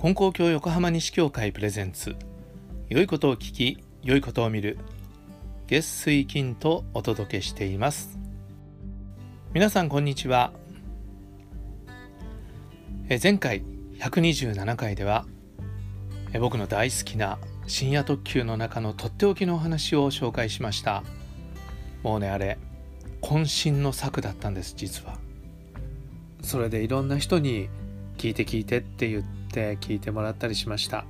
金光教横浜西教会プレゼンツ。良いことを聞き良いことを見る。月水金とお届けしています。皆さんこんにちは。え前回127回ではえ僕の大好きな深夜特急の中のとっておきのお話を紹介しました。もうねあれ渾身の作だったんです実は。それでいろんな人に聞いて聞いてって言ってって聞いてもらったりしました、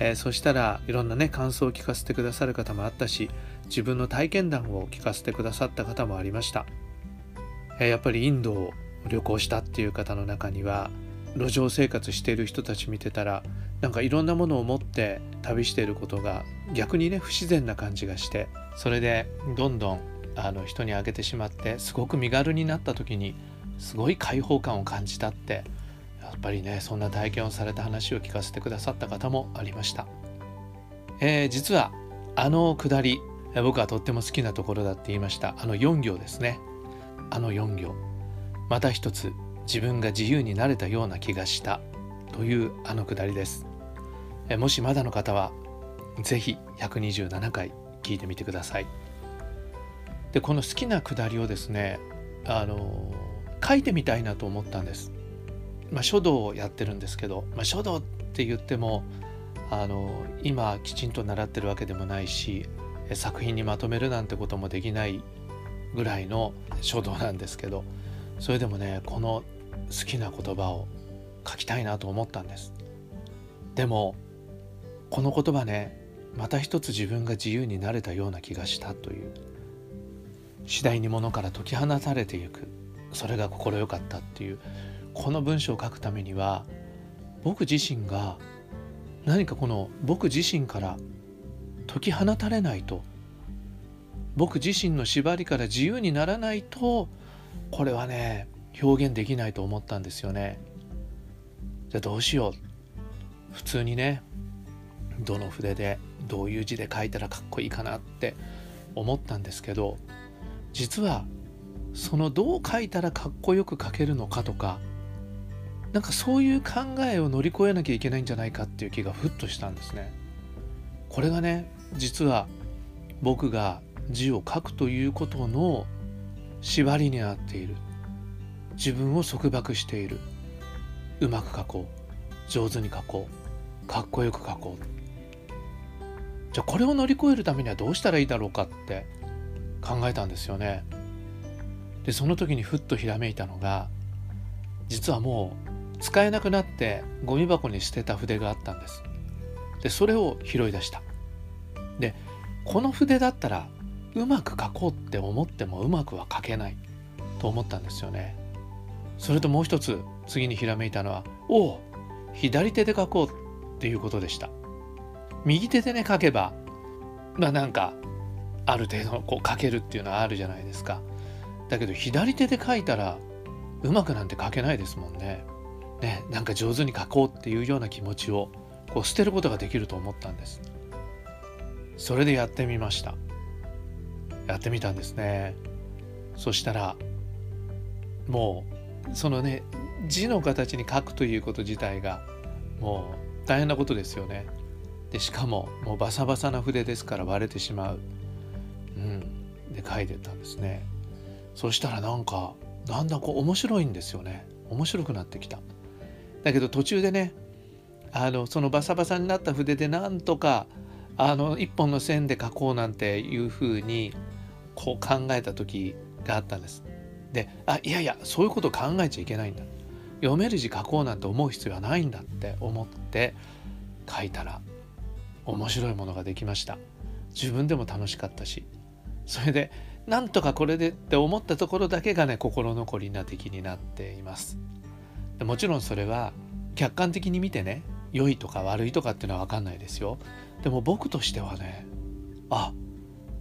えー、そしたらいろんなね感想を聞かせてくださる方もあったし自分の体験談を聞かせてくださった方もありました、えー、やっぱりインドを旅行したっていう方の中には路上生活している人たち見てたらなんかいろんなものを持って旅していることが逆にね不自然な感じがしてそれでどんどんあの人にあげてしまってすごく身軽になった時にすごい解放感を感じたってっぱりねそんな体験をされた話を聞かせてくださった方もありました、えー、実はあのくだり僕はとっても好きなところだって言いました。あの4行ですね。あの4行。また一つ自分が自由になれたような気がした。というあのくだりです。もしまだの方は是非127回聞いてみてください。でこの好きなくだりをですねあの書いてみたいなと思ったんです。まあ、書道をやってるんですけど、まあ、書道って言ってもあの今きちんと習ってるわけでもないし作品にまとめるなんてこともできないぐらいの書道なんですけどそれでもねこの好きな言葉を書きたいなと思ったんです。でもこの言葉ねまた一つ自分が自由になれたような気がしたという。次第にものから解き放たれていく。それが快かったっていう。この文章を書くためには僕自身が何かこの僕自身から解き放たれないと僕自身の縛りから自由にならないとこれはね表現できないと思ったんですよね。じゃあどうしよう普通にねどの筆でどういう字で書いたらかっこいいかなって思ったんですけど実はそのどう書いたらかっこよく書けるのかとかなんかそういう考えを乗り越えなきゃいけないんじゃないかっていう気がふっとしたんですね。これがね実は僕が字を書くということの縛りになっている。自分を束縛している。うまく書こう。上手に書こう。かっこよく書こう。じゃあこれを乗り越えるためにはどうしたらいいだろうかって考えたんですよね。でその時にふっとひらめいたのが実はもう使えなくなってゴミ箱に捨てた筆があったんです。でそれを拾い出した。でこの筆だったらうまく書こうって思ってもうまくは書けないと思ったんですよね。それともう一つ次にひらめいたのはおお左手で書こうっていうことでした。右手でね書けばまあなんかある程度こう書けるっていうのはあるじゃないですか。だけど左手で書いたらうまくなんて書けないですもんね。ねなんか上手に書こうっていうような気持ちをこう捨てることができると思ったんです。それでやってみました。やってみたんですね。そしたらもうそのね字の形に書くということ自体がもう大変なことですよね。でしかももうバサバサな筆ですから割れてしまう。うん、で書いてたんですね。そしたらなんかだんだんこう面白いんですよね面白くなってきただけど途中でねあのそのバサバサになった筆でなんとかあの一本の線で描こうなんていうふうにこう考えた時があったんです。であいやいやそういうこと考えちゃいけないんだ。読める字書こうなんて思う必要はないんだって思って書いたら面白いものができました。自分でも楽しかったし。それでなんとかこれでって思ったところだけがね心残りな敵になっています。もちろんそれは客観的に見てね良いとか悪いとかっていうのは分かんないですよ。でも僕としてはねあ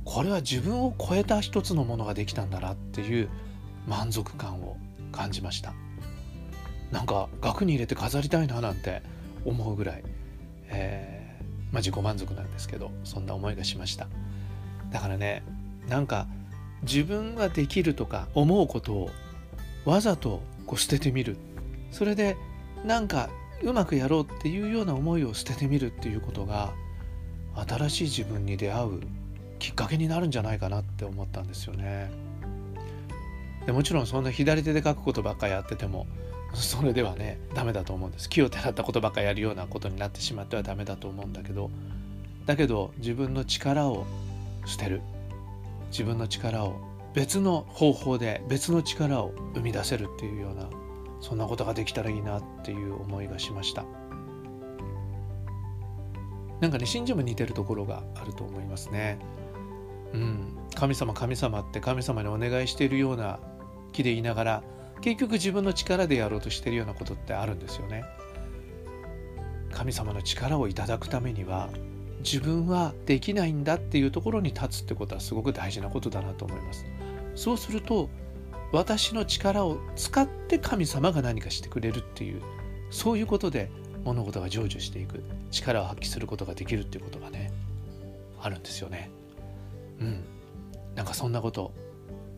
これは自分を超えた一つのものができたんだなっていう満足感を感じました。なんか額に入れて飾りたいななんて思うぐらい、えー、まあ、自己満足なんですけどそんな思いがしました。だからねなんか自分ができるとか思うことをわざとこう捨ててみる。それでなんかうまくやろうっていうような思いを捨ててみるっていうことが新しい自分に出会うきっかけになるんじゃないかなって思ったんですよね。でもちろんそんな左手で書くことばっかやってても それではねダメだと思うんです気をてらったことばっかやるようなことになってしまってはダメだと思うんだけどだけど自分の力を捨てる自分の力を別の方法で別の力を生み出せるっていうようなそんなことができたらいいなっていう思いがしました。なんかね信じも似てるところがあると思いますね。うん。神様神様って神様にお願いしているような気でいながら結局自分の力でやろうとしているようなことってあるんですよね。神様の力をいただくためには自分はできないんだっていうところに立つってことはすごく大事なことだなと思います。そうすると私の力を使って神様が何かしてくれるっていうそういうことで物事が成就していく。力を発揮することができるっていうことがねあるんですよね。うん。なんかそんなこと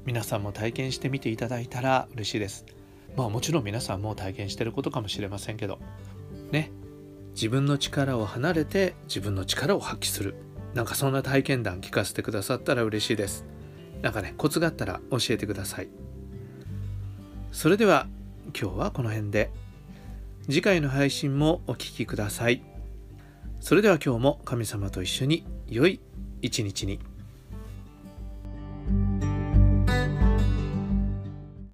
皆さんも体験してみていただいたら嬉しいです。まあもちろん皆さんも体験してることかもしれませんけどね。自分の力を離れて自分の力を発揮する。なんかそんな体験談聞かせてくださったら嬉しいです。なんかねコツがあったら教えてください。それでは今日はこの辺で次回の配信もお聴きくださいそれでは今日も神様と一緒に良い一日に。